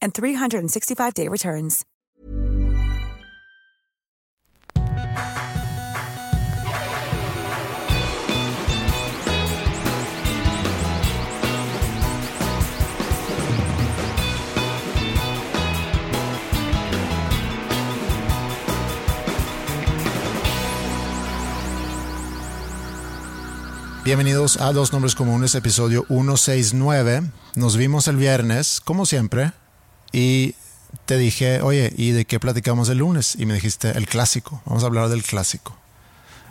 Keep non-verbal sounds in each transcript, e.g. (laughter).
and 365-day returns. Bienvenidos a Dos Nombres Comunes, episodio 169. Nos vimos el viernes, como siempre, y te dije, oye, ¿y de qué platicamos el lunes? Y me dijiste, el clásico, vamos a hablar del clásico.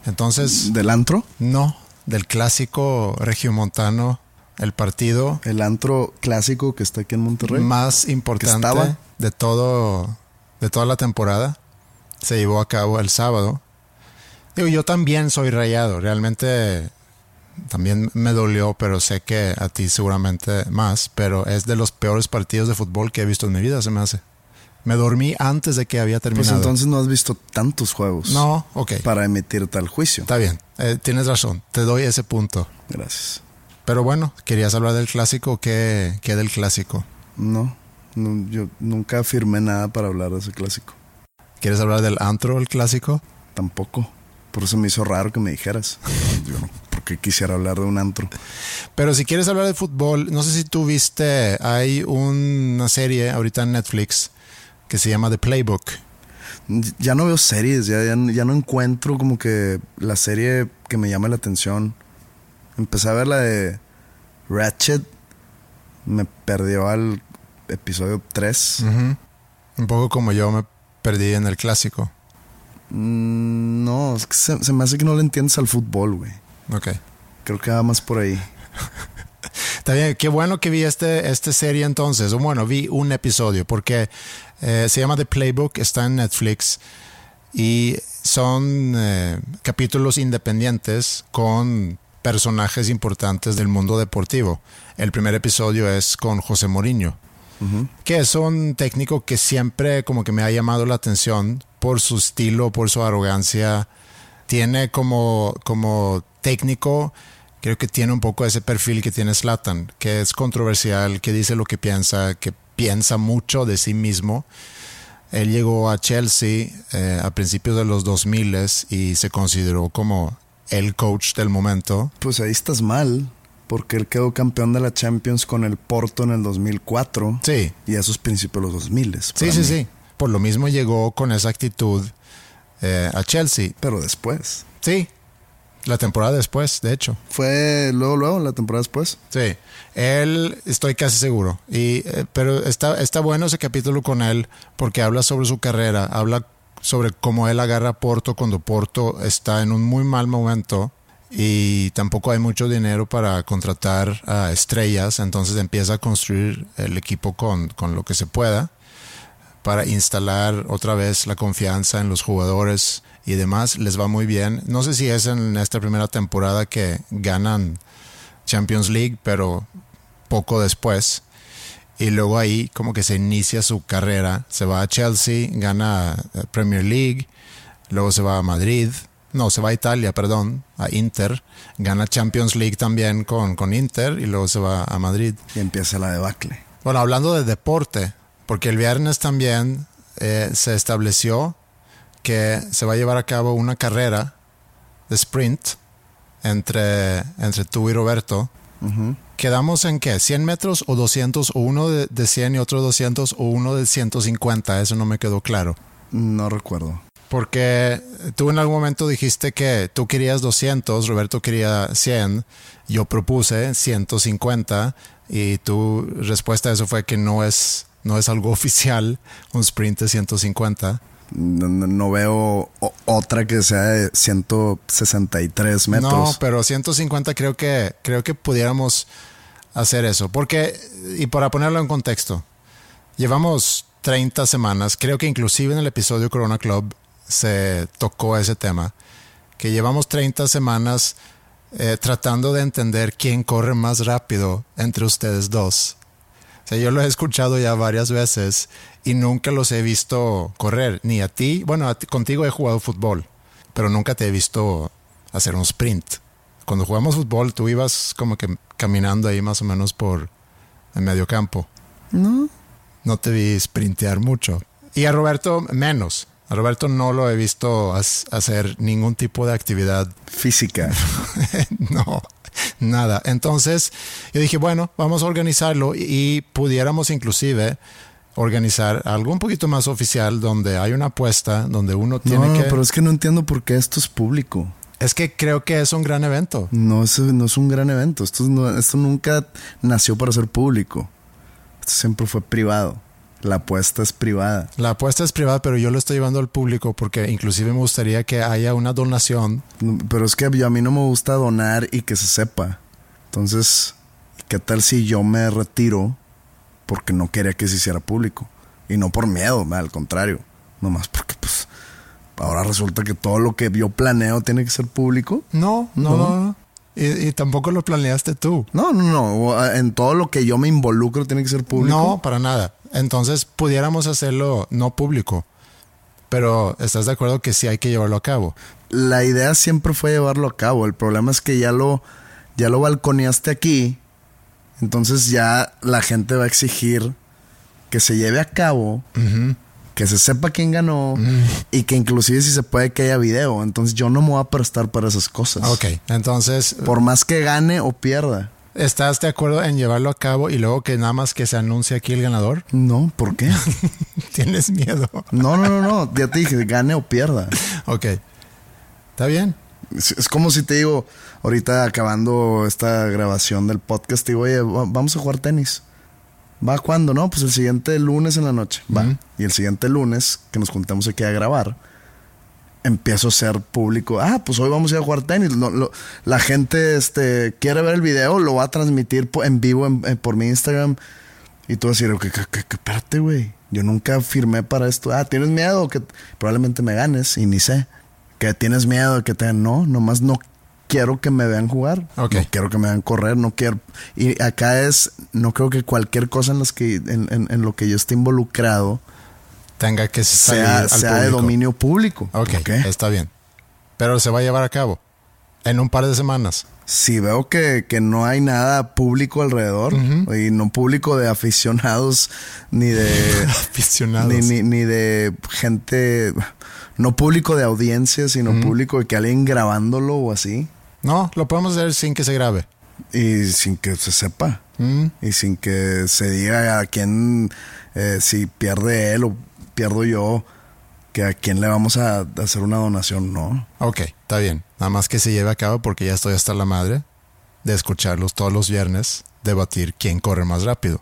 Entonces... ¿Del antro? No, del clásico regiomontano, el partido... El antro clásico que está aquí en Monterrey. Más importante de todo, de toda la temporada. Se llevó a cabo el sábado. Digo, yo también soy rayado, realmente también me dolió, pero sé que a ti seguramente más, pero es de los peores partidos de fútbol que he visto en mi vida, se me hace. Me dormí antes de que había pues terminado. Pues entonces no has visto tantos juegos. No, ok. Para emitir tal juicio. Está bien, eh, tienes razón, te doy ese punto. Gracias. Pero bueno, ¿querías hablar del clásico? ¿Qué, qué del clásico? No, no, yo nunca afirmé nada para hablar de ese clásico. ¿Quieres hablar del antro, el clásico? Tampoco. Por eso me hizo raro que me dijeras. (laughs) Yo no que quisiera hablar de un antro. Pero si quieres hablar de fútbol, no sé si tú viste, hay una serie ahorita en Netflix que se llama The Playbook. Ya no veo series, ya, ya, no encuentro como que la serie que me llama la atención. Empecé a ver la de Ratchet, me perdió al episodio 3. Un poco como yo me perdí en el clásico. Mm, no, es que se, se, me hace que no le entiendes al fútbol, güey. Ok. Creo que va más por ahí. (laughs) Está bien, qué bueno que vi este, esta serie entonces. O bueno, vi un episodio porque eh, se llama The Playbook, está en Netflix y son eh, capítulos independientes con personajes importantes del mundo deportivo. El primer episodio es con José Mourinho, que es un técnico que siempre como que me ha llamado la atención por su estilo, por su arrogancia. Tiene como, como técnico, creo que tiene un poco ese perfil que tiene Slatan, que es controversial, que dice lo que piensa, que piensa mucho de sí mismo. Él llegó a Chelsea eh, a principios de los 2000 y se consideró como el coach del momento. Pues ahí estás mal, porque él quedó campeón de la Champions con el Porto en el 2004. Sí. Y a esos principios de los 2000. Sí, sí, sí. Por lo mismo llegó con esa actitud eh, a Chelsea. Pero después. Sí, la temporada después, de hecho. ¿Fue luego, luego, la temporada después? Sí, él, estoy casi seguro. Y, eh, pero está, está bueno ese capítulo con él porque habla sobre su carrera, habla sobre cómo él agarra a Porto cuando Porto está en un muy mal momento y tampoco hay mucho dinero para contratar a estrellas, entonces empieza a construir el equipo con, con lo que se pueda para instalar otra vez la confianza en los jugadores y demás, les va muy bien. No sé si es en esta primera temporada que ganan Champions League, pero poco después. y luego ahí como que se inicia su carrera. Se va a Chelsea, gana Premier League, luego se va a Madrid, no, se va a Italia, perdón, a Inter, gana Champions League también con, con Inter y luego se va a Madrid. Y empieza la debacle. Bueno, hablando de deporte, porque el viernes también eh, se estableció que se va a llevar a cabo una carrera de sprint entre, entre tú y Roberto. ¿Quedamos en qué? ¿100 metros o 200? ¿O uno de, de 100 y otro 200? ¿O uno de 150? Eso no me quedó claro. No recuerdo. Porque tú en algún momento dijiste que tú querías 200, Roberto quería 100, yo propuse 150 y tu respuesta a eso fue que no es, no es algo (laughs) oficial un sprint de 150. No, veo otra que sea de 163 metros. No, pero 150 creo que, creo que pudiéramos hacer eso. Porque, y para ponerlo en contexto, llevamos 30 semanas, creo que inclusive en el episodio Corona Club se tocó ese tema, que llevamos 30 semanas eh, tratando de entender quién corre más rápido entre ustedes dos. O sea, yo lo he escuchado ya varias veces y nunca los he visto correr, ni a ti, bueno, a ti- contigo he jugado fútbol, pero nunca te he visto hacer un sprint. Cuando jugamos fútbol, tú ibas como que caminando ahí más o menos por el medio campo. No. No te vi sprintear mucho. Y a Roberto menos. A Roberto no lo he visto hacer ningún tipo de actividad Física. (laughs) no, nada. Entonces yo dije, bueno, vamos a organizarlo y, pudiéramos inclusive organizar algo un poquito más oficial donde hay una apuesta, donde uno tiene no, que... pero es que no entiendo por qué esto es público. Es que creo que es un gran evento. No es, no es un gran evento. Esto, es- no- esto nunca nació para ser público. Esto siempre fue privado. La apuesta es privada. La apuesta es privada, pero yo lo estoy llevando al público porque inclusive me gustaría que haya una donación. Pero es que a mí no me gusta donar y que se sepa. Entonces, ¿qué tal si yo me retiro porque no quería que se hiciera público? Y no por miedo, al contrario. Nomás porque pues ahora resulta que todo lo que yo planeo tiene que ser público. No, no, no. no. Y, y tampoco lo planeaste tú. No, no, no. En todo lo que yo me involucro tiene que ser público. No, para nada. Entonces pudiéramos hacerlo no público. Pero ¿estás de acuerdo que sí hay que llevarlo a cabo? la idea siempre fue llevarlo a cabo. El problema es que ya lo, ya lo balconeaste aquí. Entonces ya la gente va a exigir que se lleve a cabo, que se sepa quién ganó y que inclusive si se puede que haya video. Entonces yo no me voy a prestar para esas cosas. Ok, entonces, Por más que gane o pierda. ¿estás de acuerdo en llevarlo a cabo y luego que nada más que se anuncie aquí el ganador? No, ¿por qué? (laughs) ¿Tienes miedo? No, no, no, no. Ya te dije, gane o pierda. (laughs) Ok, está bien. Es, es como si te digo, ahorita acabando esta grabación del podcast, te digo, oye, va- vamos a jugar tenis. ¿Va cuándo? No, pues el siguiente lunes en la noche. Va. Y el siguiente lunes, que nos juntamos aquí a grabar, empiezo a ser público. Ah, pues hoy vamos a ir a jugar tenis. Lo- la gente este, quiere ver el video, lo va a transmitir en vivo en- en- por mi Instagram. Y tú vas a decir, que, que, que- espérate, güey. Yo nunca firmé para esto. Ah, ¿tienes miedo? Que probablemente me ganes y ni sé. Que tienes miedo que te... No, nomás no quiero que me vean jugar. Ok. No quiero que me vean correr, no quiero... Y acá es... No creo que cualquier cosa en, las que, en, en- en lo que yo esté involucrado Tenga que salir sea, al sea de dominio público. ¿Ok? está bien. Pero se va a llevar a cabo en un par de semanas. Si veo que, que no hay nada público alrededor, y no público de aficionados, ni de... (laughs) Aficionados. ni, ni, ni de gente... No público de audiencia, sino público de que alguien grabándolo o así. No, lo podemos hacer sin que se grabe. Y sin que se sepa. Mm, Y sin que se diga a quién, eh, si pierde él o pierdo yo, que a quién le vamos a hacer una donación, no. Ok, está bien. Nada más que se lleve a cabo porque ya estoy hasta la madre de escucharlos todos los viernes debatir quién corre más rápido.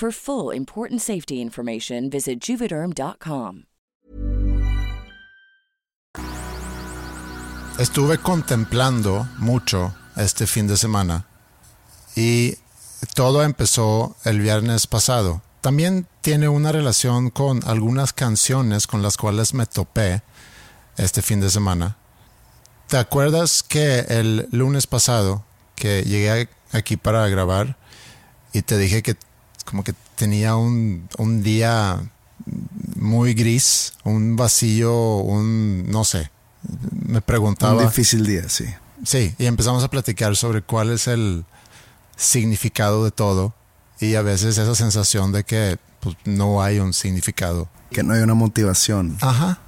For full important safety information, visit juvederm.com. Estuve contemplando mucho este fin de semana y todo empezó el viernes pasado. También tiene una relación con algunas canciones con las cuales me topé este fin de semana. ¿Te acuerdas que el lunes pasado que llegué aquí para grabar y te dije que como que tenía un, un día muy gris, un vacío, un no sé. Me preguntaba. Un difícil día, sí. Sí, y empezamos a platicar sobre cuál es el significado de todo y a veces esa sensación de que pues, no hay un significado. Que no hay una motivación. Ajá.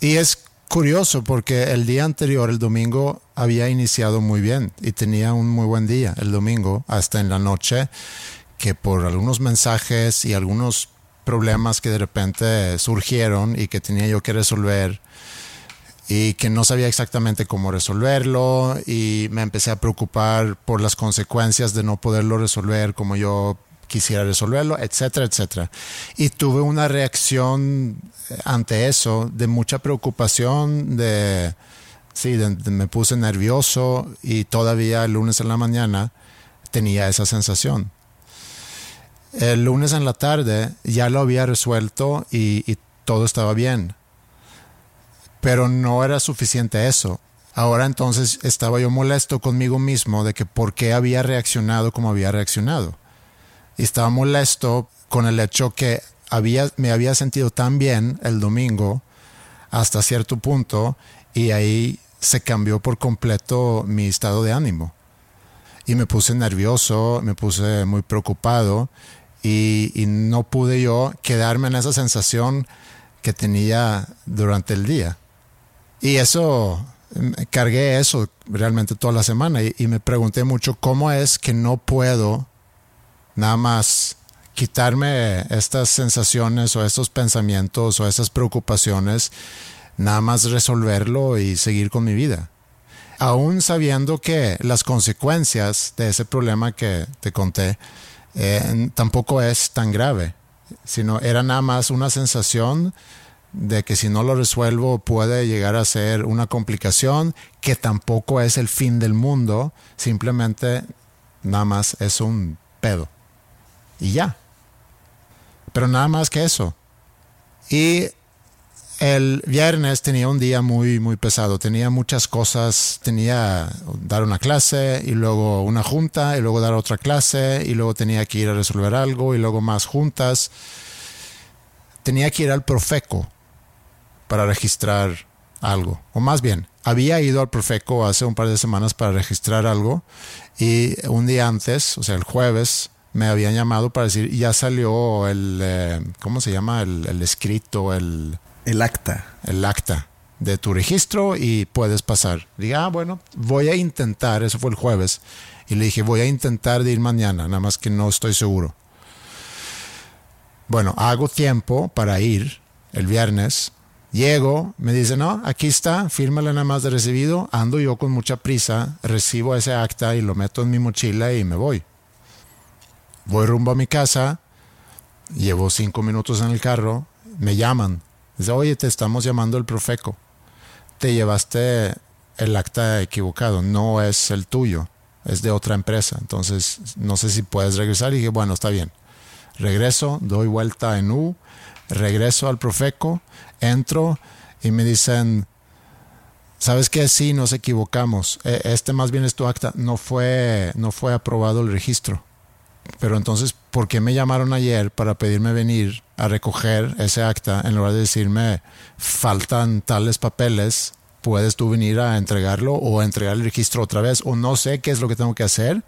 Y es curioso porque el día anterior, el domingo, había iniciado muy bien y tenía un muy buen día el domingo hasta en la noche que por algunos mensajes y algunos problemas que de repente surgieron y que tenía yo que resolver y que no sabía exactamente cómo resolverlo y me empecé a preocupar por las consecuencias de no poderlo resolver como yo quisiera resolverlo, etcétera, etcétera. Y tuve una reacción ante eso de mucha preocupación, de, sí, de, de, me puse nervioso y todavía el lunes en la mañana tenía esa sensación. El lunes en la tarde ya lo había resuelto y, todo estaba bien. Pero no era suficiente eso. Ahora entonces estaba yo molesto conmigo mismo de que por qué había reaccionado como había reaccionado. Y estaba molesto con el hecho que había, me había sentido tan bien el domingo hasta cierto punto y ahí se cambió por completo mi estado de ánimo. Y me puse nervioso, me puse muy preocupado y, no pude yo quedarme en esa sensación que tenía durante el día. Y eso, cargué eso realmente toda la semana y, y, me pregunté mucho cómo es que no puedo nada más quitarme estas sensaciones o estos pensamientos o esas preocupaciones, nada más resolverlo y seguir con mi vida. Aún sabiendo que las consecuencias de ese problema que te conté eh, tampoco es tan grave, sino era nada más una sensación de que si no lo resuelvo puede llegar a ser una complicación que tampoco es el fin del mundo, simplemente nada más es un pedo. Y ya. Pero nada más que eso. Y el viernes tenía un día muy, muy pesado. Tenía muchas cosas. Tenía dar una clase y luego una junta y luego dar otra clase y luego tenía que ir a resolver algo y luego más juntas. Tenía que ir al Profeco para registrar algo. O más bien, había ido al Profeco hace un par de semanas para registrar algo y un día antes, o sea, el jueves, me habían llamado para decir, ya salió el, eh, ¿cómo se llama? El, el, escrito, el... El acta. El acta de tu registro y puedes pasar. Dije, ah, bueno, voy a intentar, eso fue el jueves, y le dije, voy a intentar de ir mañana, nada más que no estoy seguro. Bueno, hago tiempo para ir el viernes Llego, me dice, no, aquí está, fírmale nada más de recibido. Ando yo con mucha prisa, recibo ese acta y lo meto en mi mochila y me voy. Voy rumbo a mi casa, llevo cinco minutos en el carro, me llaman. Dice, oye, te estamos llamando el Profeco. Te llevaste el acta equivocado, no es el tuyo, es de otra empresa. Entonces, no sé si puedes regresar. Y dije, bueno, está bien. Regreso, doy vuelta en U, regreso al Profeco, entro y me dicen, ¿sabes qué? Sí, nos equivocamos. E- Este más bien es tu acta. No fue, no fue aprobado el registro. Pero entonces, ¿por qué me llamaron ayer para pedirme venir a recoger ese acta en lugar de decirme faltan tales papeles? ¿Puedes tú venir a entregarlo o entregar el registro otra vez? O no sé qué es lo que tengo que hacer.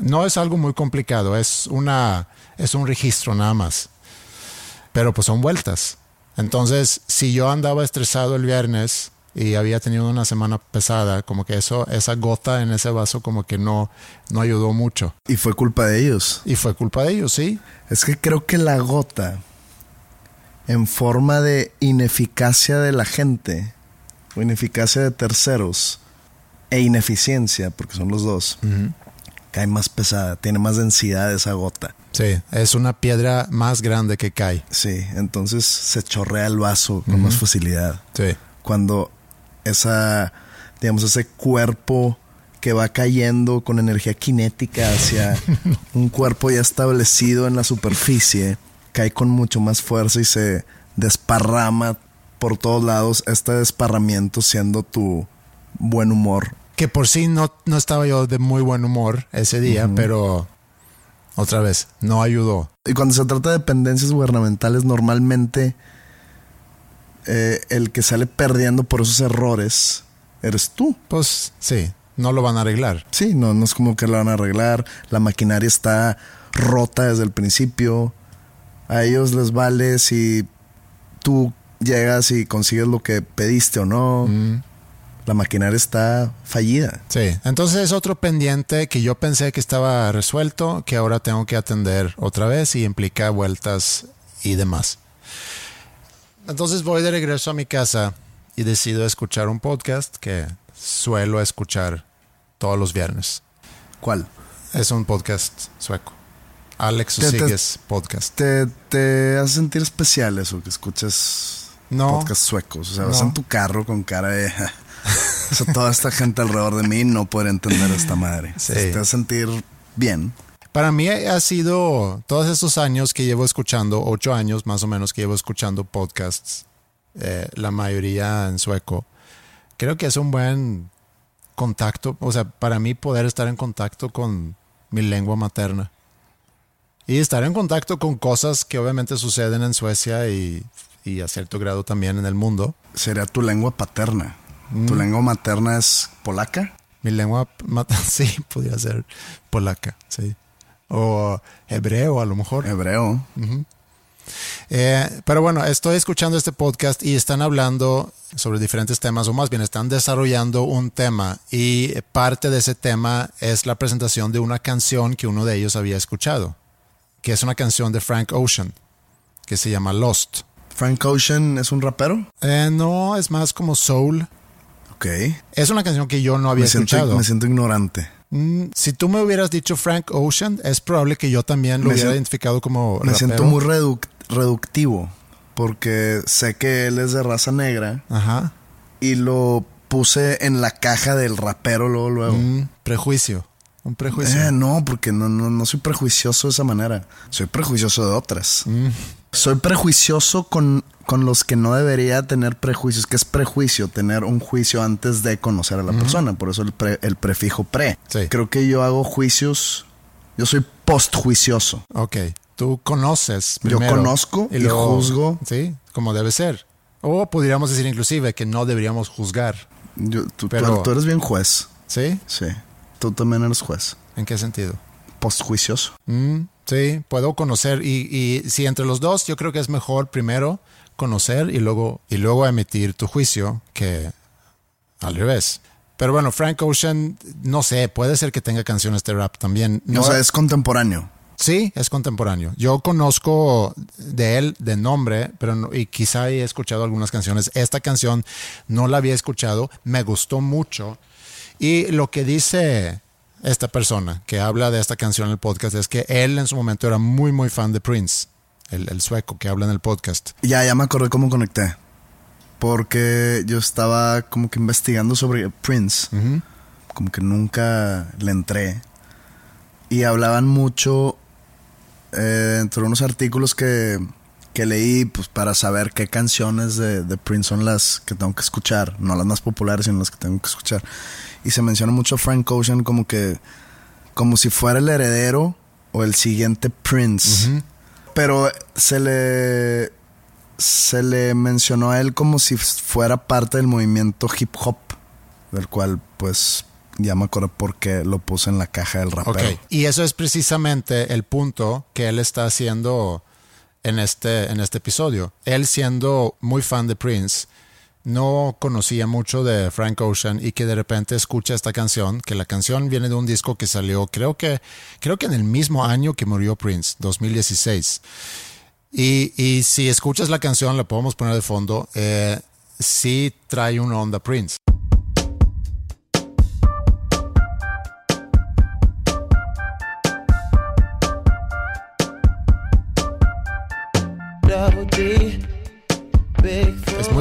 No es algo muy complicado, es, una, es un registro nada más. Pero pues son vueltas. Entonces, si yo andaba estresado el viernes y había tenido una semana pesada, como que eso, esa gota en ese vaso como que no, no ayudó mucho. Y fue culpa de ellos. Y fue culpa de ellos, sí. Es que creo que la gota, en forma de ineficacia de la gente, o ineficacia de terceros, e ineficiencia, porque son los dos, cae más pesada, tiene más densidad esa gota. Sí, es una piedra más grande que cae. Sí, entonces se chorrea el vaso con más facilidad. Sí. Cuando esa, digamos, ese cuerpo que va cayendo con energía cinética hacia (laughs) un cuerpo ya establecido en la superficie, cae con mucho más fuerza y se desparrama por todos lados, este desparramiento siendo tu buen humor. Que por sí no, no estaba yo de muy buen humor ese día, pero otra vez, no ayudó. Y cuando se trata de dependencias gubernamentales, normalmente eh, el que sale perdiendo por esos errores eres tú. Pues sí, no lo van a arreglar. Sí, no, no es como que la van a arreglar. La maquinaria está rota desde el principio. A ellos les vale si tú llegas y consigues lo que pediste o no. La maquinaria está fallida. Sí, entonces es otro pendiente que yo pensé que estaba resuelto, que ahora tengo que atender otra vez y implica vueltas y demás. Entonces voy de regreso a mi casa y decido escuchar un podcast que suelo escuchar todos los viernes. ¿Cuál? Es un podcast sueco. Alex Te- Sigues Podcast. ¿Te, te hace sentir especial eso que escuchas No. podcasts suecos? O sea, vas en tu carro con cara de... o sea, toda esta gente alrededor de mí no puede entender esta madre. (laughs) Sí. Te hace sentir bien. Para mí ha sido todos estos años que llevo escuchando, ocho años más o menos que llevo escuchando podcasts, eh, la mayoría en sueco. Creo que es un buen contacto, o sea, para mí poder estar en contacto con mi lengua materna. Y estar en contacto con cosas que obviamente suceden en Suecia y, y a cierto grado también en el mundo. Sería tu lengua paterna. ¿Tu lengua materna es polaca? Mi lengua materna, (laughs) sí, podría ser polaca, sí. O hebreo a lo mejor. Hebreo. Eh, pero bueno, estoy escuchando este podcast y están hablando sobre diferentes temas, o más bien están desarrollando un tema y parte de ese tema es la presentación de una canción que uno de ellos había escuchado, que es una canción de Frank Ocean, que se llama Lost. Frank Ocean es un rapero. Eh, no, es más como soul. Ok. Es una canción que yo no había Me siento, escuchado. me siento ignorante. Mm, si tú me hubieras dicho Frank Ocean, es probable que yo también lo Me hubiera identificado como Me rapero. siento muy reduc- reductivo porque sé que él es de raza negra Ajá. y lo puse en la caja del rapero luego luego. Mm, prejuicio. Un prejuicio. Eh, no, porque no, no, no soy prejuicioso de esa manera. Soy prejuicioso de otras. Mm. Soy prejuicioso con, con los que no debería tener prejuicios, que es prejuicio, tener un juicio antes de conocer a la persona. Por eso el, pre- el prefijo pre. Sí. Creo que yo hago juicios, yo soy postjuicioso. Ok. Tú conoces. Yo primero conozco y juzgo. Sí, como debe ser. O podríamos decir inclusive que no deberíamos juzgar. Yo- tú, tú- Pero- tú eres bien juez. ¿Sí? Sí. Tú también eres juez. ¿En qué sentido? Postjuicioso. Mm, sí, puedo conocer y, y si entre los dos yo creo que es mejor primero conocer y luego, y luego emitir tu juicio que al revés. Pero bueno, Frank Ocean, no sé, puede ser que tenga canciones de rap también. No, o sea, es contemporáneo. Sí, es contemporáneo. Yo conozco de él de nombre, pero no- y quizá he escuchado algunas canciones. Esta canción no la había escuchado, me gustó mucho. Y lo que dice esta persona que habla de esta canción en el podcast es que él en su momento era muy, muy fan de Prince, el, el sueco que habla en el podcast. Ya, ya me acordé cómo conecté. Porque yo estaba como que investigando sobre Prince. Como que nunca le entré. Y hablaban mucho eh, entre unos artículos que, que leí pues, para saber qué canciones de, de Prince son las que tengo que escuchar. No las más populares, sino las que tengo que escuchar. Y se menciona mucho a Frank Ocean como que... Como si fuera el heredero o el siguiente Prince. Pero se le se le mencionó a él como si fuera parte del movimiento hip hop, del cual pues ya me acuerdo por qué lo puse en la caja del rapero. Y eso es precisamente el punto que él está haciendo en este, en este episodio. Él siendo muy fan de Prince, no conocía mucho de Frank Ocean y que de repente escucha esta canción, que la canción viene de un disco que salió, creo que, creo que en el mismo año que murió Prince, 2016. Y, y si escuchas la canción, la podemos poner de fondo, eh, sí trae una onda Prince.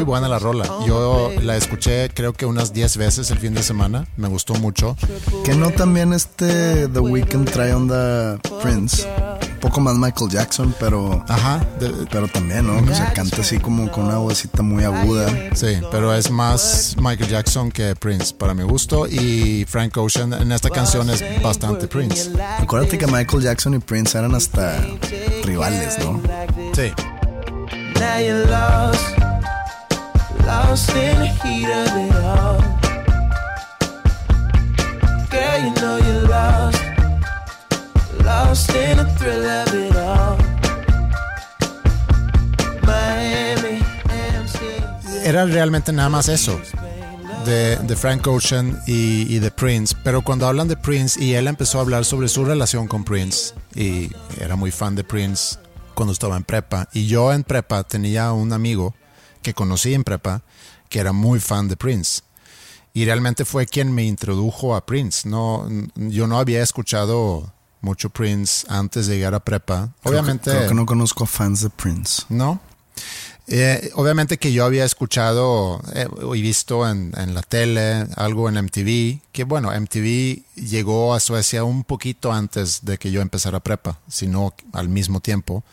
Buena la rola. Yo la escuché creo que unas 10 veces el fin de semana. Me gustó mucho. Que no también este The Weeknd trae onda Prince. Un poco más Michael Jackson, pero Ajá. de- pero también, ¿no? Que se canta así como con una vocecita muy aguda. sí, pero es más Michael Jackson que Prince para mi gusto. Y Frank Ocean en esta canción es bastante Prince. Acuérdate que Michael Jackson y Prince eran hasta rivales, ¿no? Sí. Now you're lost, Era realmente nada más eso. De, de Frank Ocean y, y de Prince. Pero cuando hablan de Prince y él empezó a hablar sobre su relación con Prince y era muy fan de Prince cuando estaba en prepa. Y yo en prepa tenía un amigo que conocí en prepa que era muy fan de Prince. Y realmente fue quien me introdujo a Prince. No, yo no había escuchado mucho Prince antes de llegar a prepa. Obviamente. Creo que, creo que no conozco fans de Prince. ¿no? Eh, obviamente que yo había escuchado eh, y visto en, en la tele algo en MTV, que bueno, MTV llegó a Suecia un poquito antes de que yo empezara prepa, sino al mismo tiempo,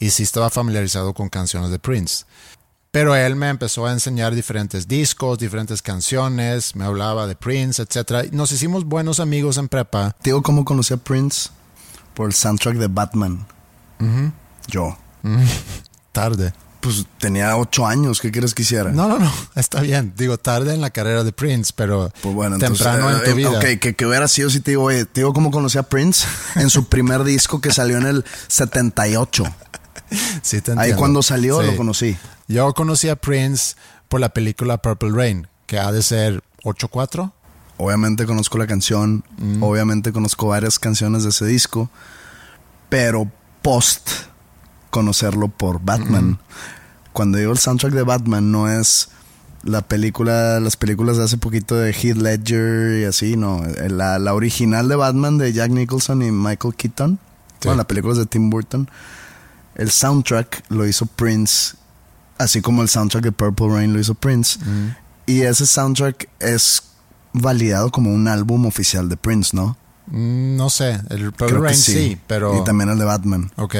y sí estaba familiarizado con canciones de Prince. Pero él me empezó a enseñar diferentes discos, diferentes canciones, me hablaba de Prince, etc. Nos hicimos buenos amigos en prepa. Te digo cómo conocí a Prince por el soundtrack de Batman. Yo. (laughs) Tarde. Pues tenía ocho años, ¿qué quieres que hiciera? No, no, no, (laughs) está bien. Digo, tarde en la carrera de Prince, pero Pues bueno, entonces, temprano en eh, tu vida. Ok, que, que hubiera sido si te digo, oye, te digo cómo conocí a Prince (laughs) en su primer disco que salió en el 78. Sí, te Ahí cuando salió Sí. lo conocí. Yo conocí a Prince por la película Purple Rain, que ha de ser 8-4. Obviamente conozco la canción, Mm. obviamente conozco varias canciones de ese disco, pero post conocerlo por Batman. Mm. Cuando digo el soundtrack de Batman no es la película, las películas de hace poquito de Heath Ledger y así, no, la, la original de Batman de Jack Nicholson y Michael Keaton, Sí. bueno, la película es de Tim Burton. El soundtrack lo hizo Prince, así como el soundtrack de Purple Rain lo hizo Prince. Y ese soundtrack es validado como un álbum oficial de Prince, ¿no? Mm, No sé, el Purple Rain sí. pero... Y también el de Batman. Ok.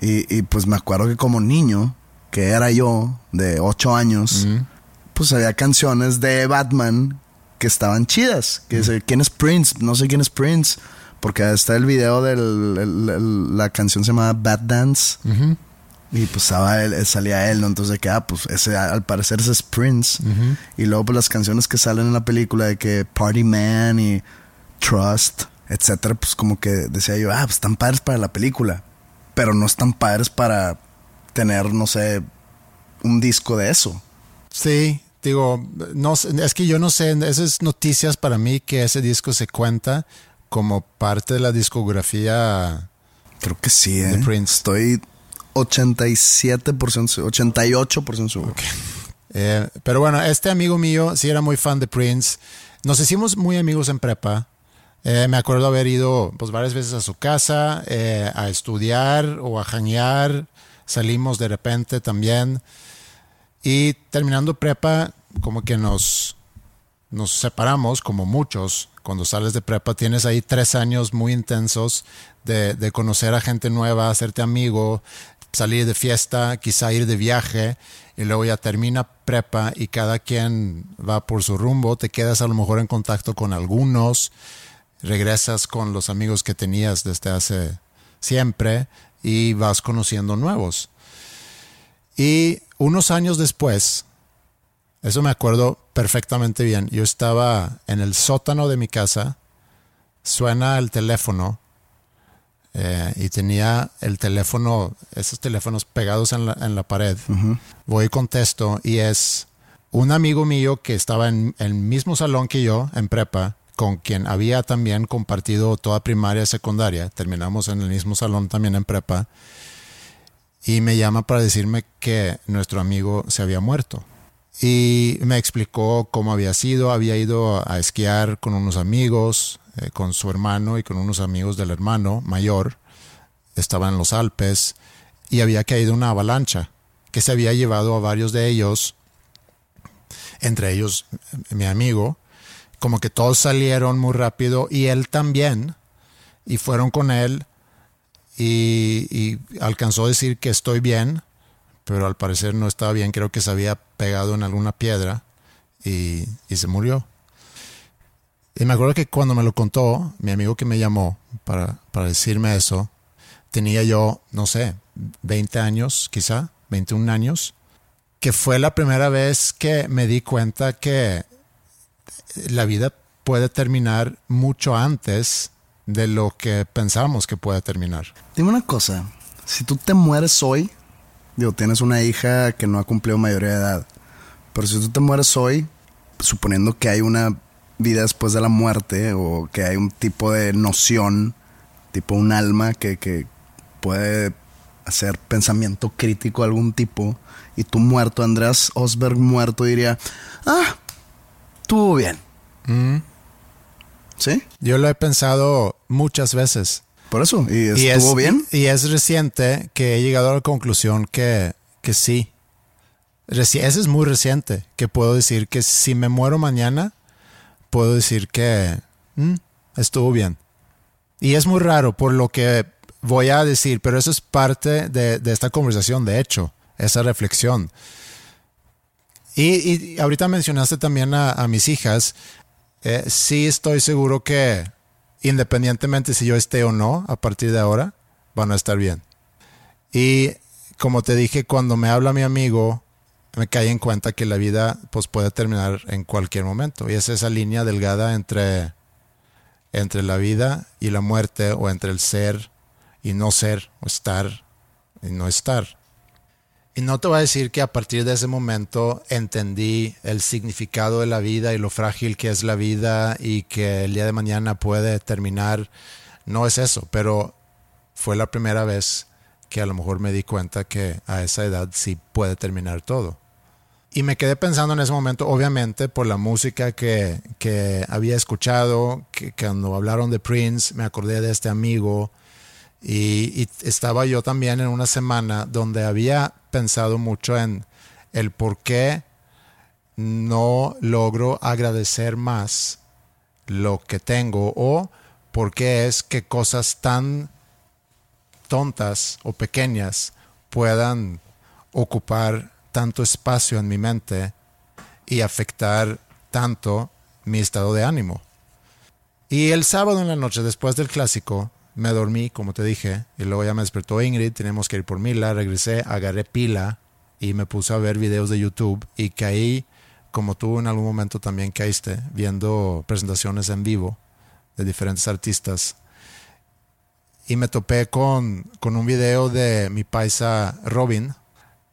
Y, y pues me acuerdo que como niño, que era yo, de 8 años, pues había canciones de Batman que estaban chidas. Que dice, ¿quién es Prince? No sé quién es Prince. Porque está el video de la canción se llama Bad Dance. Y pues estaba él, salía él, ¿no? Entonces de que, ah, pues ese, al parecer ese es Prince. Y luego pues las canciones que salen en la película de que Party Man y Trust, etcétera, pues como que decía yo, ah, pues están padres para la película. Pero no están padres para tener, no sé, un disco de eso. Sí, digo, no sé, es que yo no sé, esas noticias para mí que ese disco se cuenta como parte de la discografía Creo que sí, ¿eh? The Prince. Estoy 87%, se- 88% seguro. Eh, pero bueno, este amigo mío sí era muy fan de Prince. Nos hicimos muy amigos en prepa. Eh, me acuerdo haber ido pues varias veces a su casa eh, a estudiar o a janear. Salimos de repente también. Y terminando prepa, como que nos, nos separamos, como muchos. Cuando sales de prepa tienes ahí tres años muy intensos de, de conocer a gente nueva, hacerte amigo, salir de fiesta, quizá ir de viaje, y luego ya termina prepa y cada quien va por su rumbo, te quedas a lo mejor en contacto con algunos, regresas con los amigos que tenías desde hace siempre y vas conociendo nuevos. Y unos años después, eso me acuerdo perfectamente bien. Yo estaba en el sótano de mi casa, suena el teléfono eh, y tenía el teléfono, esos teléfonos pegados en la, en la pared. Voy y contesto y es un amigo mío que estaba en el mismo salón que yo, en prepa, con quien había también compartido toda primaria y secundaria. Terminamos en el mismo salón también en prepa. Y me llama para decirme que nuestro amigo se había muerto y me explicó cómo había sido. Había ido a esquiar con unos amigos, eh, con su hermano y con unos amigos del hermano mayor. Estaban en los Alpes y había caído una avalancha que se había llevado a varios de ellos, entre ellos eh, mi amigo. Como que todos salieron muy rápido y él también. Y fueron con él y, alcanzó a decir que estoy bien, pero al parecer no estaba bien, creo que se había pegado en alguna piedra y se murió. Y me acuerdo que cuando me lo contó, mi amigo que me llamó para, para decirme eso, tenía yo, no sé, 20 años quizá, 21 años, que fue la primera vez que me di cuenta que la vida puede terminar mucho antes de lo que pensamos que puede terminar. Dime una cosa, si tú te mueres hoy, digo, tienes una hija que no ha cumplido mayoría de edad, pero si tú te mueres hoy, suponiendo que hay una vida después de la muerte o que hay un tipo de noción, tipo un alma que, que puede hacer pensamiento crítico de algún tipo, y tú muerto, Andrés Osberg muerto, diría, ah, estuvo bien. ¿Sí? Yo lo he pensado muchas veces. Por eso, y Y estuvo es, bien. Y es reciente que he llegado a la conclusión que, que sí. Reci- ese es muy reciente, que puedo decir que si me muero mañana, puedo decir que mm, estuvo bien. Y es muy raro por lo que voy a decir, pero eso es parte de, de esta conversación, de hecho, esa reflexión. Y, y ahorita mencionaste también a, mis hijas. Eh, sí estoy seguro que independientemente si yo esté o no, a partir de ahora, van a estar bien. Y como te dije, cuando me habla mi amigo, me cae en cuenta que la vida pues, puede terminar en cualquier momento. Y es esa línea delgada entre, entre la vida y la muerte, o entre el ser y no ser, o estar y no estar. Y no te voy a decir que a partir de ese momento entendí el significado de la vida y lo frágil que es la vida y que el día de mañana puede terminar. No es eso, pero fue la primera vez que a lo mejor me di cuenta que a esa edad sí puede terminar todo. Y me quedé pensando en ese momento, obviamente, por la música que, que había escuchado, que, cuando hablaron de Prince, me acordé de este amigo. Y, y estaba yo también en una semana donde había pensado mucho en el por qué no logro agradecer más lo que tengo o por qué es que cosas tan tontas o pequeñas puedan ocupar tanto espacio en mi mente y afectar tanto mi estado de ánimo. Y el sábado en la noche, después del clásico, me dormí, como te dije, y luego ya me despertó Ingrid, tenemos que ir por Mila, regresé, agarré pila y me puse a ver videos de YouTube y caí, como tú en algún momento también caíste, viendo presentaciones en vivo de diferentes artistas. Y me topé con, con un video de mi paisa Robin.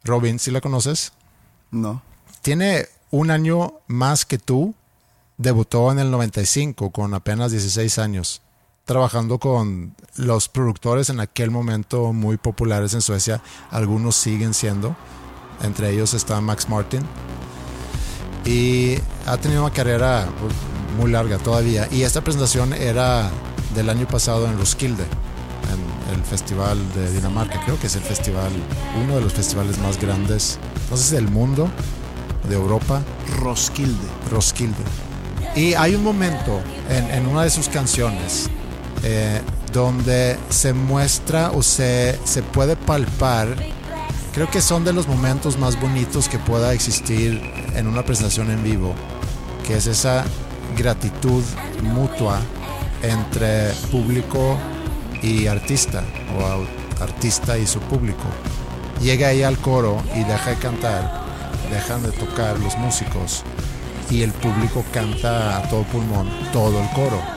Robin, ¿sí la conoces? No. Tiene un año más que tú. Debutó en el 95 con apenas 16 años. trabajando con los productores en aquel momento muy populares en Suecia. Algunos siguen siendo. Entre ellos está Max Martin. Y ha tenido una carrera pues, muy larga todavía. Y esta presentación era del año pasado en Roskilde, el Festival de Dinamarca. Creo que es el festival, uno de los festivales más grandes, no sé si del mundo, de Europa. Roskilde. Roskilde. Y hay un momento en, en una de sus canciones eh, donde se muestra o se, se puede palpar, creo que son de los momentos más bonitos que pueda existir en una presentación en vivo, que es esa gratitud mutua entre público y artista, o artista y su público. Llega ahí al coro y deja de cantar, dejan de tocar los músicos y el público canta a todo pulmón todo el coro.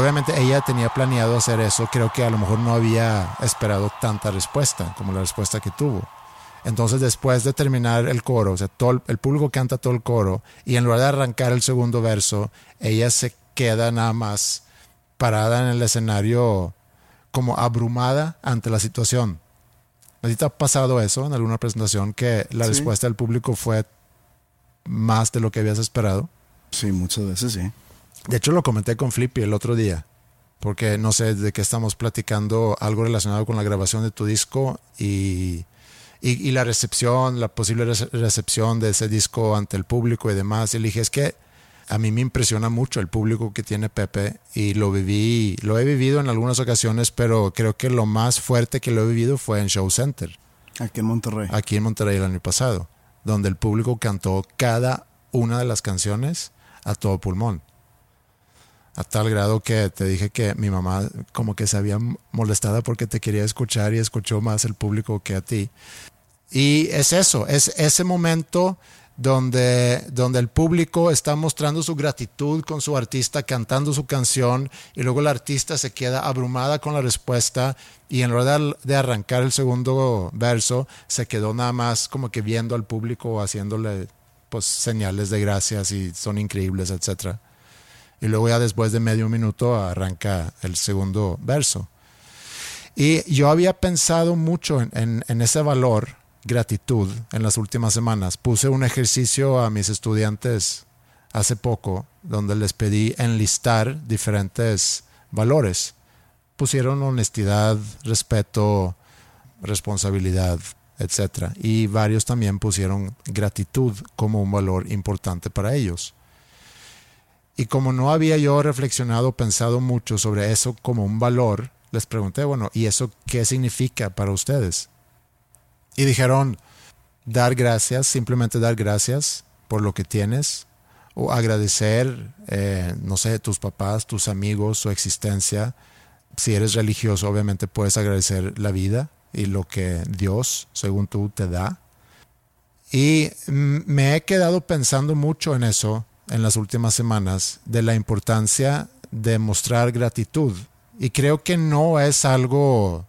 Obviamente ella tenía planeado hacer eso, creo que a lo mejor no había esperado tanta respuesta como la respuesta que tuvo. Entonces después de terminar el coro, o sea, todo el, público canta todo el coro y en lugar de arrancar el segundo verso, ella se queda nada más parada en el escenario como abrumada ante la situación. ¿A ti te ha pasado eso en alguna presentación que la Sí. respuesta del público fue más de lo que habías esperado? Sí, muchas veces sí. De hecho, lo comenté con Flippy el otro día, porque no sé de qué estamos platicando, algo relacionado con la grabación de tu disco y, y, y la recepción, la posible rece- recepción de ese disco ante el público y demás. Y le dije, es que a mí me impresiona mucho el público que tiene Pepe y lo viví, lo he vivido en algunas ocasiones, pero creo que lo más fuerte que lo he vivido fue en Show Center Aquí en Monterrey. aquí en Monterrey el año pasado, donde el público cantó cada una de las canciones a todo pulmón. A tal grado que te dije que mi mamá como que se había molestada porque te quería escuchar y escuchó más el público que a ti. Y es eso, es ese momento donde, donde el público está mostrando su gratitud con su artista, cantando su canción, y luego la artista se queda abrumada con la respuesta, y en lugar de arrancar el segundo verso, se quedó nada más como que viendo al público, haciéndole pues señales de gracias y son increíbles, etcétera. Y luego ya después de medio minuto arranca el segundo verso. Y yo había pensado mucho en, en- en ese valor, gratitud, en las últimas semanas. Puse un ejercicio a mis estudiantes hace poco, donde les pedí enlistar diferentes valores. Pusieron honestidad, respeto, responsabilidad, etc. Y varios también pusieron gratitud como un valor importante para ellos. Y como no había yo reflexionado, pensado mucho sobre eso como un valor, les pregunté, bueno, ¿y eso qué significa para ustedes? Y dijeron, dar gracias, simplemente dar gracias por lo que tienes, o agradecer, eh, no sé, tus papás, tus amigos, su existencia. Si eres religioso, obviamente puedes agradecer la vida y lo que Dios, según tú, te da. Y me he quedado pensando mucho en eso en las últimas semanas, de la importancia de mostrar gratitud. Y creo que no es algo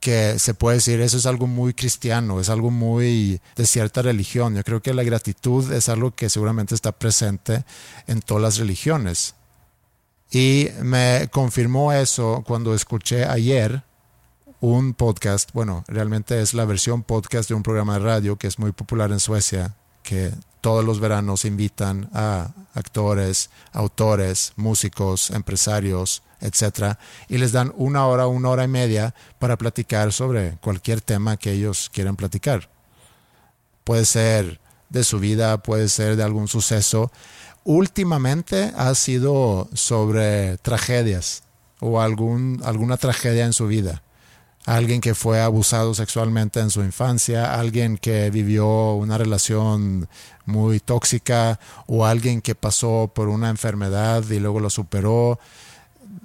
que se puede decir, eso es algo muy cristiano, es algo muy de cierta religión. Yo creo que la gratitud es algo que seguramente está presente en todas las religiones. Y me confirmó eso cuando escuché ayer un podcast, bueno, realmente es la versión podcast de un programa de radio que es muy popular en Suecia, que todos los veranos invitan a actores, autores, músicos, empresarios, etcétera, y les dan una hora, una hora y media para platicar sobre cualquier tema que ellos quieran platicar. Puede ser de su vida, puede ser de algún suceso. Últimamente ha sido sobre tragedias o algún, alguna tragedia en su vida alguien que fue abusado sexualmente en su infancia, alguien que vivió una relación muy tóxica o alguien que pasó por una enfermedad y luego lo superó.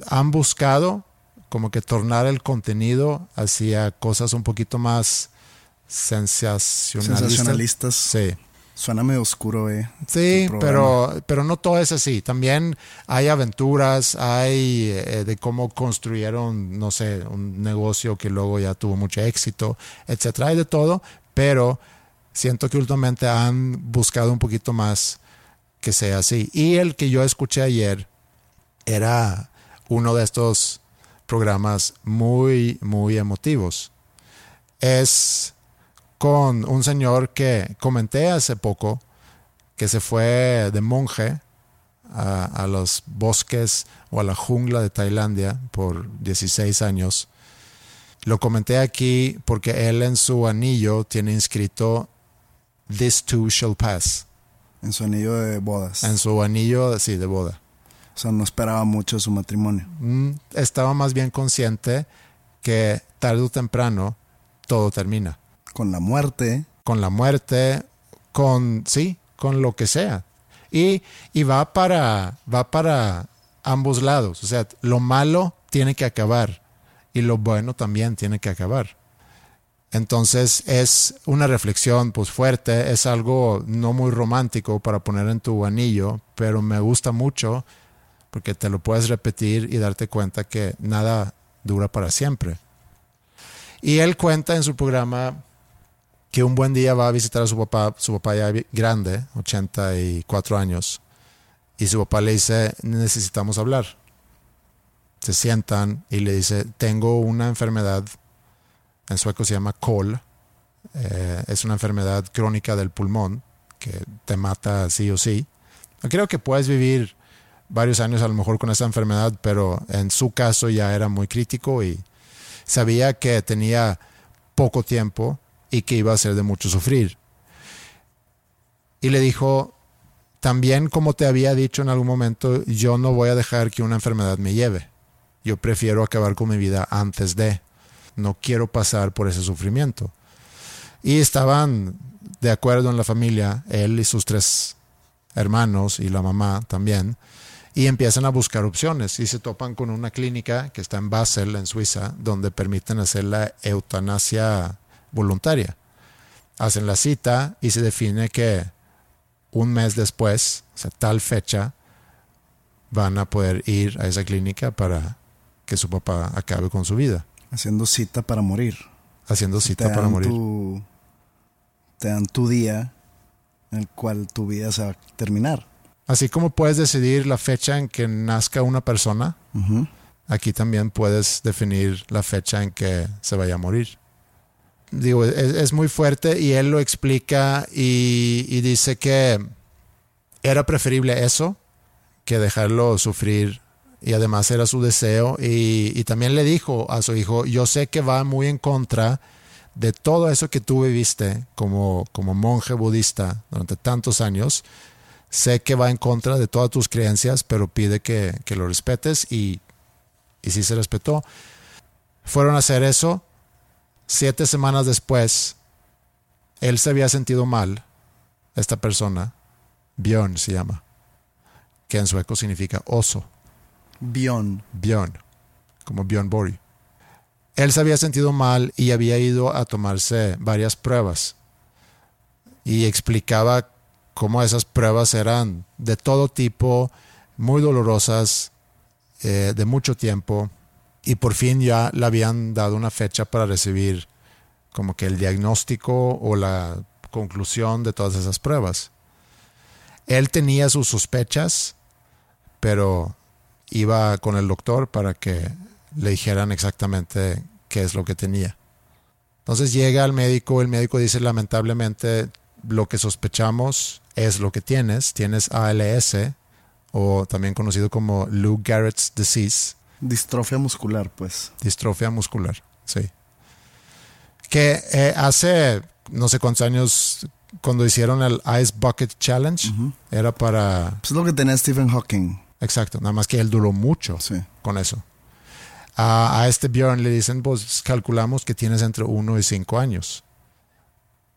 han buscado como que tornar el contenido hacia cosas un poquito más sensacionalistas. Sensacionalistas. Sí. Suena medio oscuro, eh. Sí, pero, pero no todo es así. También hay aventuras, hay eh, de cómo construyeron, no sé, un negocio que luego ya tuvo mucho éxito, etcétera. Hay de todo, pero siento que últimamente han buscado un poquito más que sea así. Y el que yo escuché ayer era uno de estos programas muy, muy emotivos. Es con un señor que comenté hace poco que se fue de monje a, a los bosques o a la jungla de Tailandia por 16 años. Lo comenté aquí porque él en su anillo tiene inscrito This too shall pass. En su anillo de bodas. En su anillo, sí, de boda. O sea, no esperaba mucho su matrimonio. Mm, Estaba más bien consciente que tarde o temprano todo termina. Con la muerte, Con la muerte, con, sí, con lo que sea. Y, y va para, va para ambos lados. O sea, lo malo tiene que acabar y lo bueno también tiene que acabar. Entonces es una reflexión pues fuerte, es algo no muy romántico para poner en tu anillo, pero me gusta mucho porque te lo puedes repetir y darte cuenta que nada dura para siempre. Y él cuenta en su programa que un buen día va a visitar a su papá, su papá ya grande, 84 años, y su papá le dice, necesitamos hablar. Se sientan y le dice, tengo una enfermedad, en sueco se llama KOL, eh, es una enfermedad crónica del pulmón que te mata sí o sí. Creo que puedes vivir varios años a lo mejor con esa enfermedad, pero en su caso ya era muy crítico y sabía que tenía poco tiempo y que iba a ser de mucho sufrir. Y le dijo, también como te había dicho en algún momento, yo no voy a dejar que una enfermedad me lleve. Yo prefiero acabar con mi vida antes de. No quiero pasar por ese sufrimiento. Y estaban de acuerdo en la familia, él y sus tres hermanos y la mamá también, y empiezan a buscar opciones y se topan con una clínica que está en Basel, en Suiza, donde permiten hacer la eutanasia voluntaria. Hacen la cita y se define que un mes después, o sea, tal fecha, van a poder ir a esa clínica para que su papá acabe con su vida, haciendo cita para morir. haciendo cita para morir. tu- te dan tu día en el cual tu vida se va a terminar. Así como puedes decidir la fecha en que nazca una persona, aquí también puedes definir la fecha en que se vaya a morir. Digo, es, es muy fuerte y él lo explica y, y dice que era preferible eso que dejarlo sufrir y además era su deseo y, y también le dijo a su hijo, yo sé que va muy en contra de todo eso que tú viviste como, como monje budista durante tantos años, sé que va en contra de todas tus creencias, pero pide que, que lo respetes y, y sí se respetó. Fueron a hacer eso. Siete semanas después, él se había sentido mal, esta persona, Björn se llama, que en sueco significa oso. Bjorn. Björn, como Björn Borg. Él se había sentido mal y había ido a tomarse varias pruebas. Y explicaba cómo esas pruebas eran de todo tipo, muy dolorosas, eh, de mucho tiempo. Y por fin ya le habían dado una fecha para recibir como que el diagnóstico o la conclusión de todas esas pruebas. Él tenía sus sospechas, pero iba con el doctor para que le dijeran exactamente qué es lo que tenía. Entonces llega al médico, el médico dice lamentablemente lo que sospechamos es lo que tienes, tienes ALS o también conocido como Lou Gehrig's disease, Distrofia muscular, pues. distrofia muscular, sí. Que eh, hace no sé cuántos años cuando hicieron el Ice Bucket Challenge era para Pues es lo que tenía Stephen Hawking. Exacto, nada más que él duró mucho Sí. con eso. A, a este Bjorn le dicen, pues calculamos que tienes entre 1 y 5 años.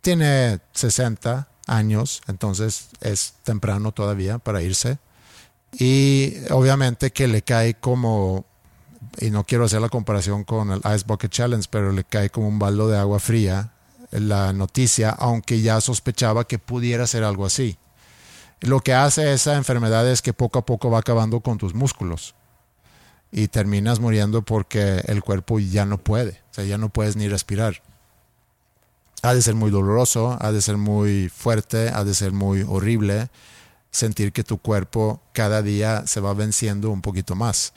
Tiene 60 años, entonces es temprano todavía para irse. Y obviamente que le cae como, y no quiero hacer la comparación con el Ice Bucket Challenge, pero le cae como un baldo de agua fría la noticia, aunque ya sospechaba que pudiera ser algo así. Lo que hace esa enfermedad es que poco a poco va acabando con tus músculos y terminas muriendo porque el cuerpo ya no puede, o sea, ya no puedes ni respirar. Ha de ser muy doloroso, ha de ser muy fuerte, ha de ser muy horrible sentir que tu cuerpo cada día se va venciendo un poquito más.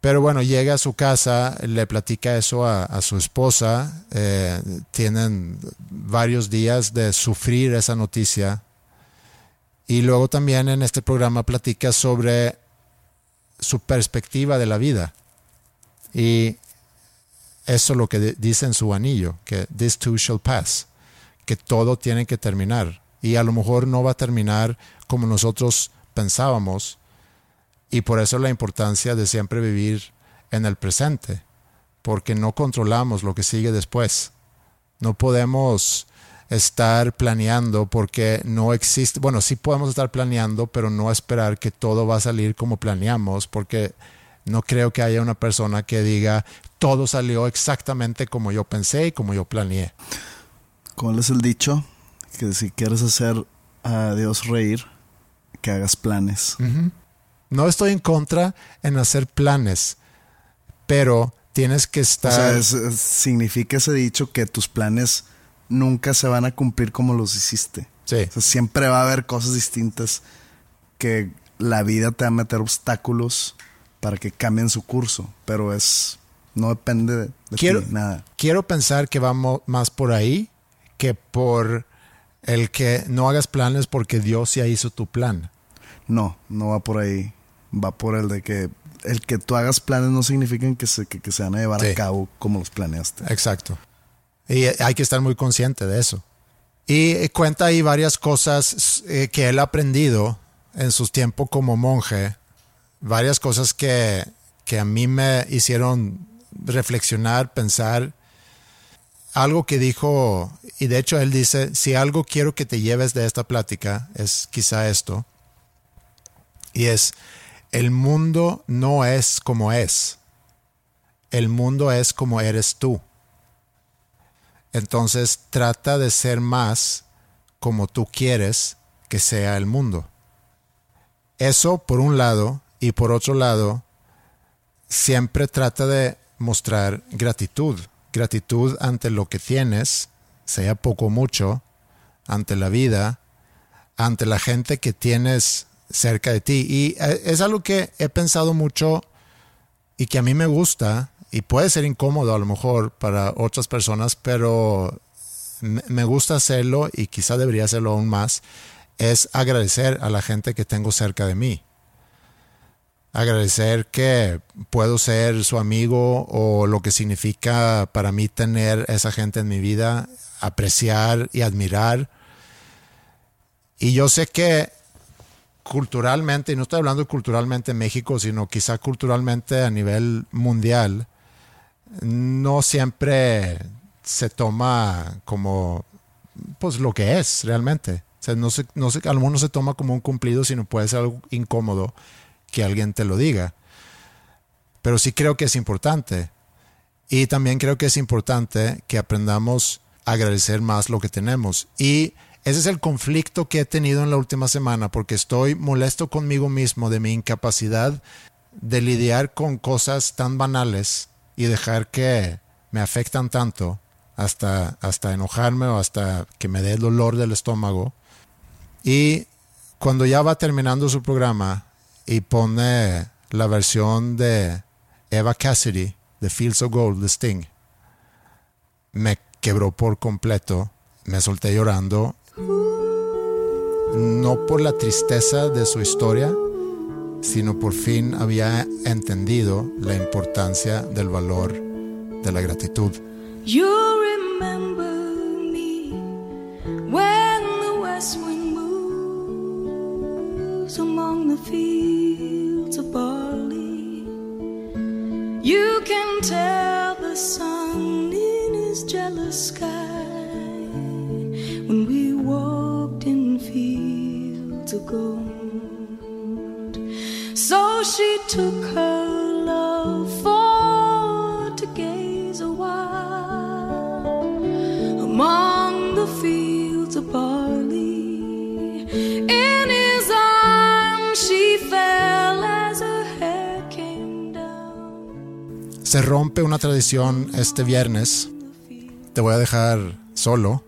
Pero bueno, llega a su casa, le platica eso a, su esposa, eh, tienen varios días de sufrir esa noticia y luego también en este programa platica sobre su perspectiva de la vida. Y eso es lo que dice en su anillo, que this too shall pass, que todo tiene que terminar. Y a lo mejor no va a terminar como nosotros pensábamos. Y por eso la importancia de siempre vivir en el presente, porque no controlamos lo que sigue después. No podemos estar planeando porque no existe, bueno, sí podemos estar planeando, pero no esperar que todo va a salir como planeamos, porque no creo que haya una persona que diga todo salió exactamente como yo pensé y como yo planeé. ¿Cuál es el dicho? Que si quieres hacer a Dios reír, que hagas planes. No estoy en contra en hacer planes, pero tienes que estar... O sea, significa ese dicho que tus planes nunca se van a cumplir como los hiciste. Sí. siempre va a haber cosas distintas que la vida te va a meter obstáculos para que cambien su curso, pero es no depende de, quiero, nada. Quiero pensar que vamos más por ahí que por el que no hagas planes porque Dios ya hizo tu plan. No, no va por ahí. Va por el de que el que tú hagas planes no significa que se, que, se van a llevar a cabo como los planeaste. Exacto. Y hay que estar muy consciente de eso. Y cuenta ahí varias cosas eh, que él ha aprendido en sus tiempos como monje, varias cosas que, que a mí me hicieron reflexionar, pensar. Algo que dijo, y de hecho él dice, si algo quiero que te lleves de esta plática, es quizá esto, y es, el mundo no es como es, el mundo es como eres tú. Entonces trata de ser más como tú quieres que sea el mundo. Eso por un lado y por otro lado, siempre trata de mostrar gratitud, gratitud ante lo que tienes, sea poco o mucho, ante la vida, ante la gente que tienes cerca de ti. Y eh, es algo que he pensado mucho y que a mí me gusta y puede ser incómodo a lo mejor para otras personas, pero me gusta hacerlo y quizá debería hacerlo aún más, es agradecer a la gente que tengo cerca de mí. Agradecer que puedo ser su amigo o lo que significa para mí tener esa gente en mi vida, apreciar y admirar. Y yo sé que culturalmente, y no estoy hablando culturalmente en México, sino quizá culturalmente a nivel mundial, no siempre se toma como pues lo que es realmente. O sea, no se, no se, a lo mejor no se toma como un cumplido, sino puede ser algo incómodo que alguien te lo diga. Pero sí creo que es importante. Y también creo que es importante que aprendamos a agradecer más lo que tenemos. Y ese es el conflicto que he tenido en la última semana, porque estoy molesto conmigo mismo de mi incapacidad de lidiar con cosas tan banales y dejar que me afectan tanto hasta, hasta enojarme o hasta que me dé dolor del estómago. Y cuando ya va terminando su programa y pone la versión de Eva Cassidy de Fields of Gold, The Sting, me quebró por completo, me solté llorando, no por la tristeza de su historia, sino por fin había entendido la importancia del valor de la gratitud. You remember me when the west wind moves among the fields of barley. You can tell the sun in his jealous sky when we walked in fields of gold. So she took her love for to gaze a while among the fields of barley. In his arms she fell as her hair came down. Se rompe una tradición este viernes. Te voy a dejar solo.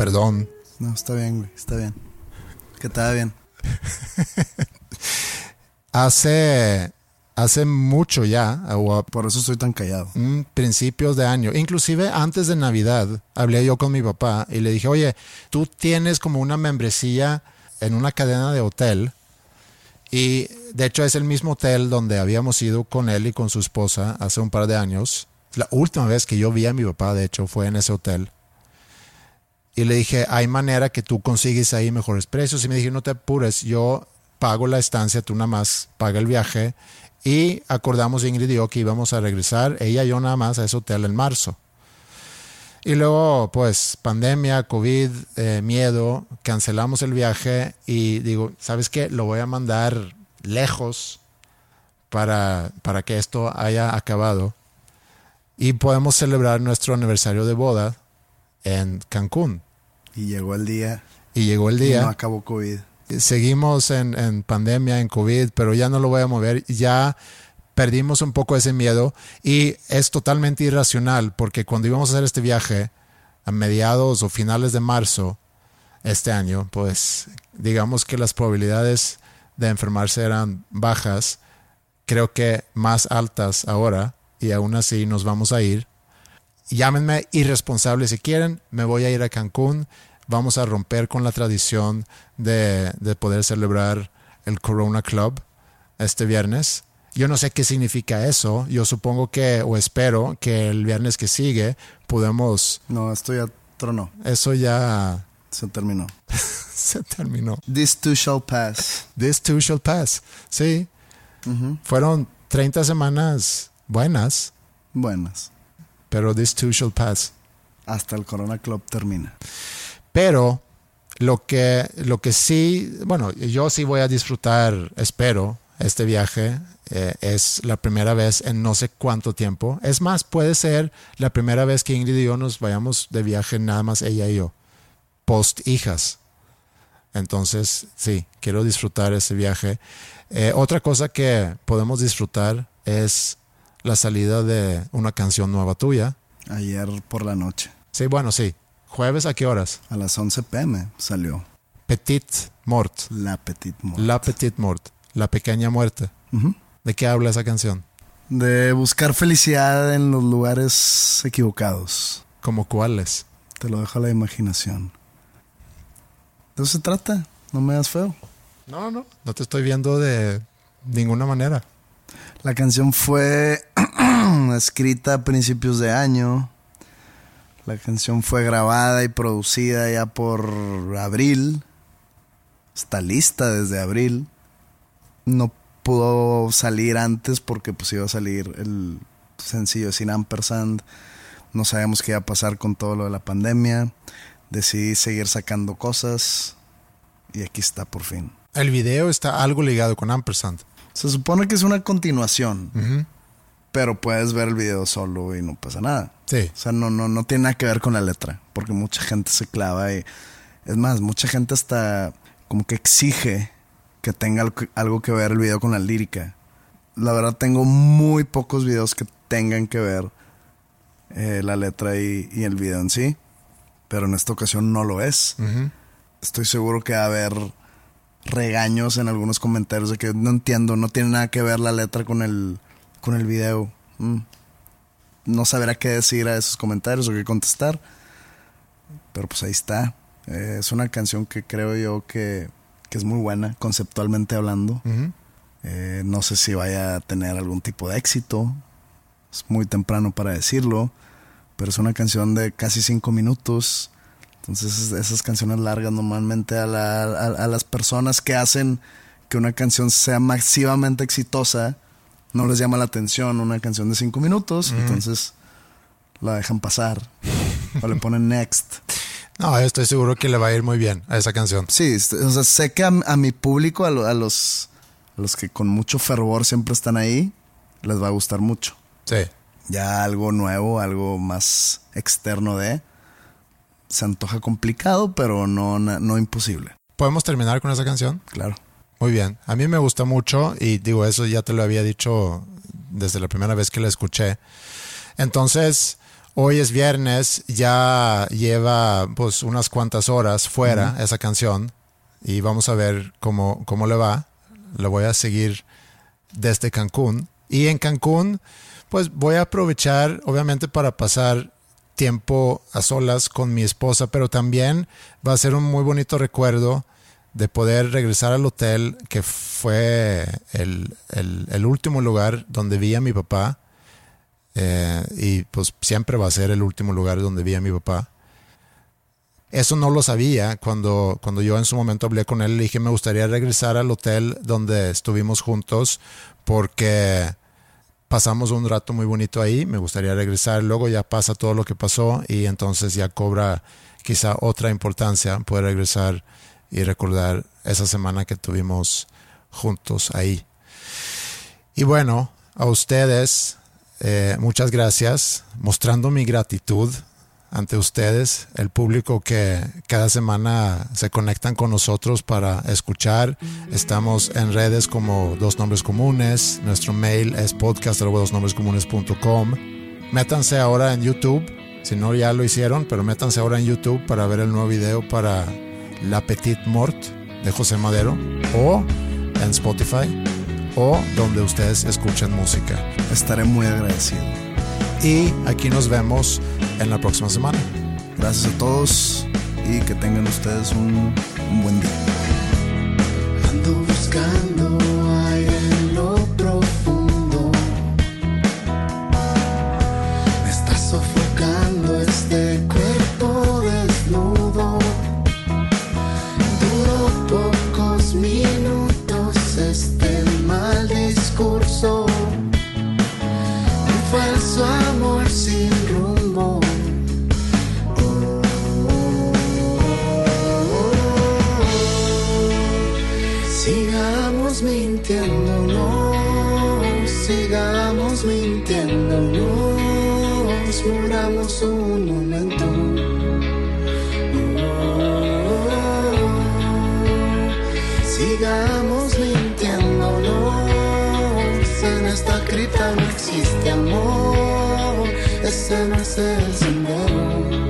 Perdón. No, está bien, güey, está bien. Que va bien. (laughs) Hace, hace mucho ya, Por eso estoy tan callado. principios de año, inclusive antes de Navidad, hablé yo con mi papá y le dije, oye, tú tienes como una membresía en una cadena de hotel y de hecho es el mismo hotel donde habíamos ido con él y con su esposa hace un par de años. La última vez que yo vi a mi papá, de hecho, fue en ese hotel. Y le dije, hay manera que tú consigues ahí mejores precios. Y me dije, no te apures, yo pago la estancia, tú nada más paga el viaje. Y acordamos Ingrid y yo que íbamos a regresar, ella y yo nada más, a ese hotel en marzo. Y luego, pues, pandemia, COVID, eh, miedo, cancelamos el viaje y digo, ¿sabes qué? Lo voy a mandar lejos para, para que esto haya acabado. Y podemos celebrar nuestro aniversario de boda en Cancún. Y llegó el día. Y llegó el Y día. no acabó COVID. Seguimos en, en pandemia, en COVID, pero ya no lo voy a mover. Ya perdimos un poco ese miedo y es totalmente irracional porque cuando íbamos a hacer este viaje a mediados o finales de marzo este año, pues digamos que las probabilidades de enfermarse eran bajas, creo que más altas ahora y aún así nos vamos a ir. Llámenme irresponsable si quieren, me voy a ir a Cancún, vamos a romper con la tradición de, de poder celebrar el Corona Club este viernes. Yo no sé qué significa eso, yo supongo que, o espero que el viernes que sigue podemos, No, esto ya tronó. eso ya Se terminó. (laughs) se terminó. This too shall pass. This too shall pass. Sí, fueron 30 semanas buenas, Buenas. Pero this too shall pass. Hasta el Corona Club termina. Pero lo que, lo que sí, bueno, yo sí voy a disfrutar, espero, este viaje. Eh, es la primera vez en no sé cuánto tiempo. Es más, puede ser la primera vez que Ingrid y yo nos vayamos de viaje, nada más ella y yo, post hijas. Entonces, sí, quiero disfrutar ese viaje. Eh, otra cosa que podemos disfrutar es la salida de una canción nueva tuya. Ayer por la noche. Sí, bueno, sí. Jueves a qué horas? A las 11 pm salió Petit Mort. La Petite Mort. La Petite Mort. La pequeña muerte. ¿De qué habla esa canción? De buscar felicidad en los lugares equivocados. ¿Como cuáles? Te lo dejo a la imaginación. De eso se trata. No me das feo. No, no. No te estoy viendo de ninguna manera. La canción fue (clears throat) escrita a principios de año. La canción fue grabada y producida ya por abril. Está lista desde abril. No pudo salir antes porque pues iba a salir el sencillo sin ampersand. No sabíamos qué iba a pasar con todo lo de la pandemia. Decidí seguir sacando cosas y aquí está por fin. El video está algo ligado con Ampersand. Se supone que es una continuación, pero puedes ver el video solo y no pasa nada. Sí. O sea, no, no, no tiene nada que ver con la letra, porque mucha gente se clava y es más, mucha gente hasta como que exige que tenga algo, que ver el video con la lírica. La verdad tengo muy pocos videos que tengan que ver eh, la letra y, y el video en sí, pero en esta ocasión no lo es. Estoy seguro que va a haber regaños en algunos comentarios de que no entiendo, no tiene nada que ver la letra con el, con el video. Mm. No sabrá qué decir a esos comentarios o qué contestar. Pero pues ahí está. Eh, es una canción que creo yo que, que es muy buena, conceptualmente hablando. Eh, no sé si vaya a tener algún tipo de éxito. Es muy temprano para decirlo. Pero es una canción de casi cinco minutos. Entonces es- esas canciones largas normalmente a, la- a- a las personas que hacen que una canción sea masivamente exitosa no les llama la atención una canción de cinco minutos. Entonces la dejan pasar. o le ponen next. No, estoy seguro que le va a ir muy bien a esa canción. Sí, o sea, sé que a, a mi público, a, lo- a los, los que con mucho fervor siempre están ahí, les va a gustar mucho. Sí. Ya algo nuevo, algo más externo de, se antoja complicado, pero no, no imposible. ¿Podemos terminar con esa canción? Claro. Muy bien. A mí me gusta mucho y digo, eso ya te lo había dicho desde la primera vez que la escuché. Entonces, hoy es viernes, ya lleva pues unas cuantas horas fuera esa canción y vamos a ver cómo, cómo le va. La voy a seguir desde Cancún. Y en Cancún, pues voy a aprovechar, obviamente, para pasar tiempo a solas con mi esposa, pero también va a ser un muy bonito recuerdo de poder regresar al hotel que fue el, el, último lugar donde vi a mi papá. Eh, y pues siempre va a ser el último lugar donde vi a mi papá. Eso no lo sabía cuando, cuando yo en su momento hablé con él. Le dije, me gustaría regresar al hotel donde estuvimos juntos porque pasamos un rato muy bonito ahí. Me gustaría regresar. Luego ya pasa todo lo que pasó y entonces ya cobra quizá otra importancia poder regresar y recordar esa semana que tuvimos juntos ahí. Y bueno, a ustedes, eh, muchas gracias, mostrando mi gratitud ante ustedes, el público que cada semana se conectan con nosotros para escuchar. Estamos en redes como Dos Nombres Comunes. Nuestro mail es podcast.dosnombrescomunes.com. Métanse ahora en YouTube, si no ya lo hicieron, pero métanse ahora en YouTube para ver el nuevo video para La Petite Mort de José Madero o en Spotify o donde ustedes escuchan música. Estaré muy agradecido. Y aquí nos vemos en la próxima semana. Gracias a todos y que tengan ustedes un, un buen día. Ando buscando en lo profundo. Me está sofocando este Sigamos mintiéndonos, en esta cripta no existe amor, ese no es el sendero.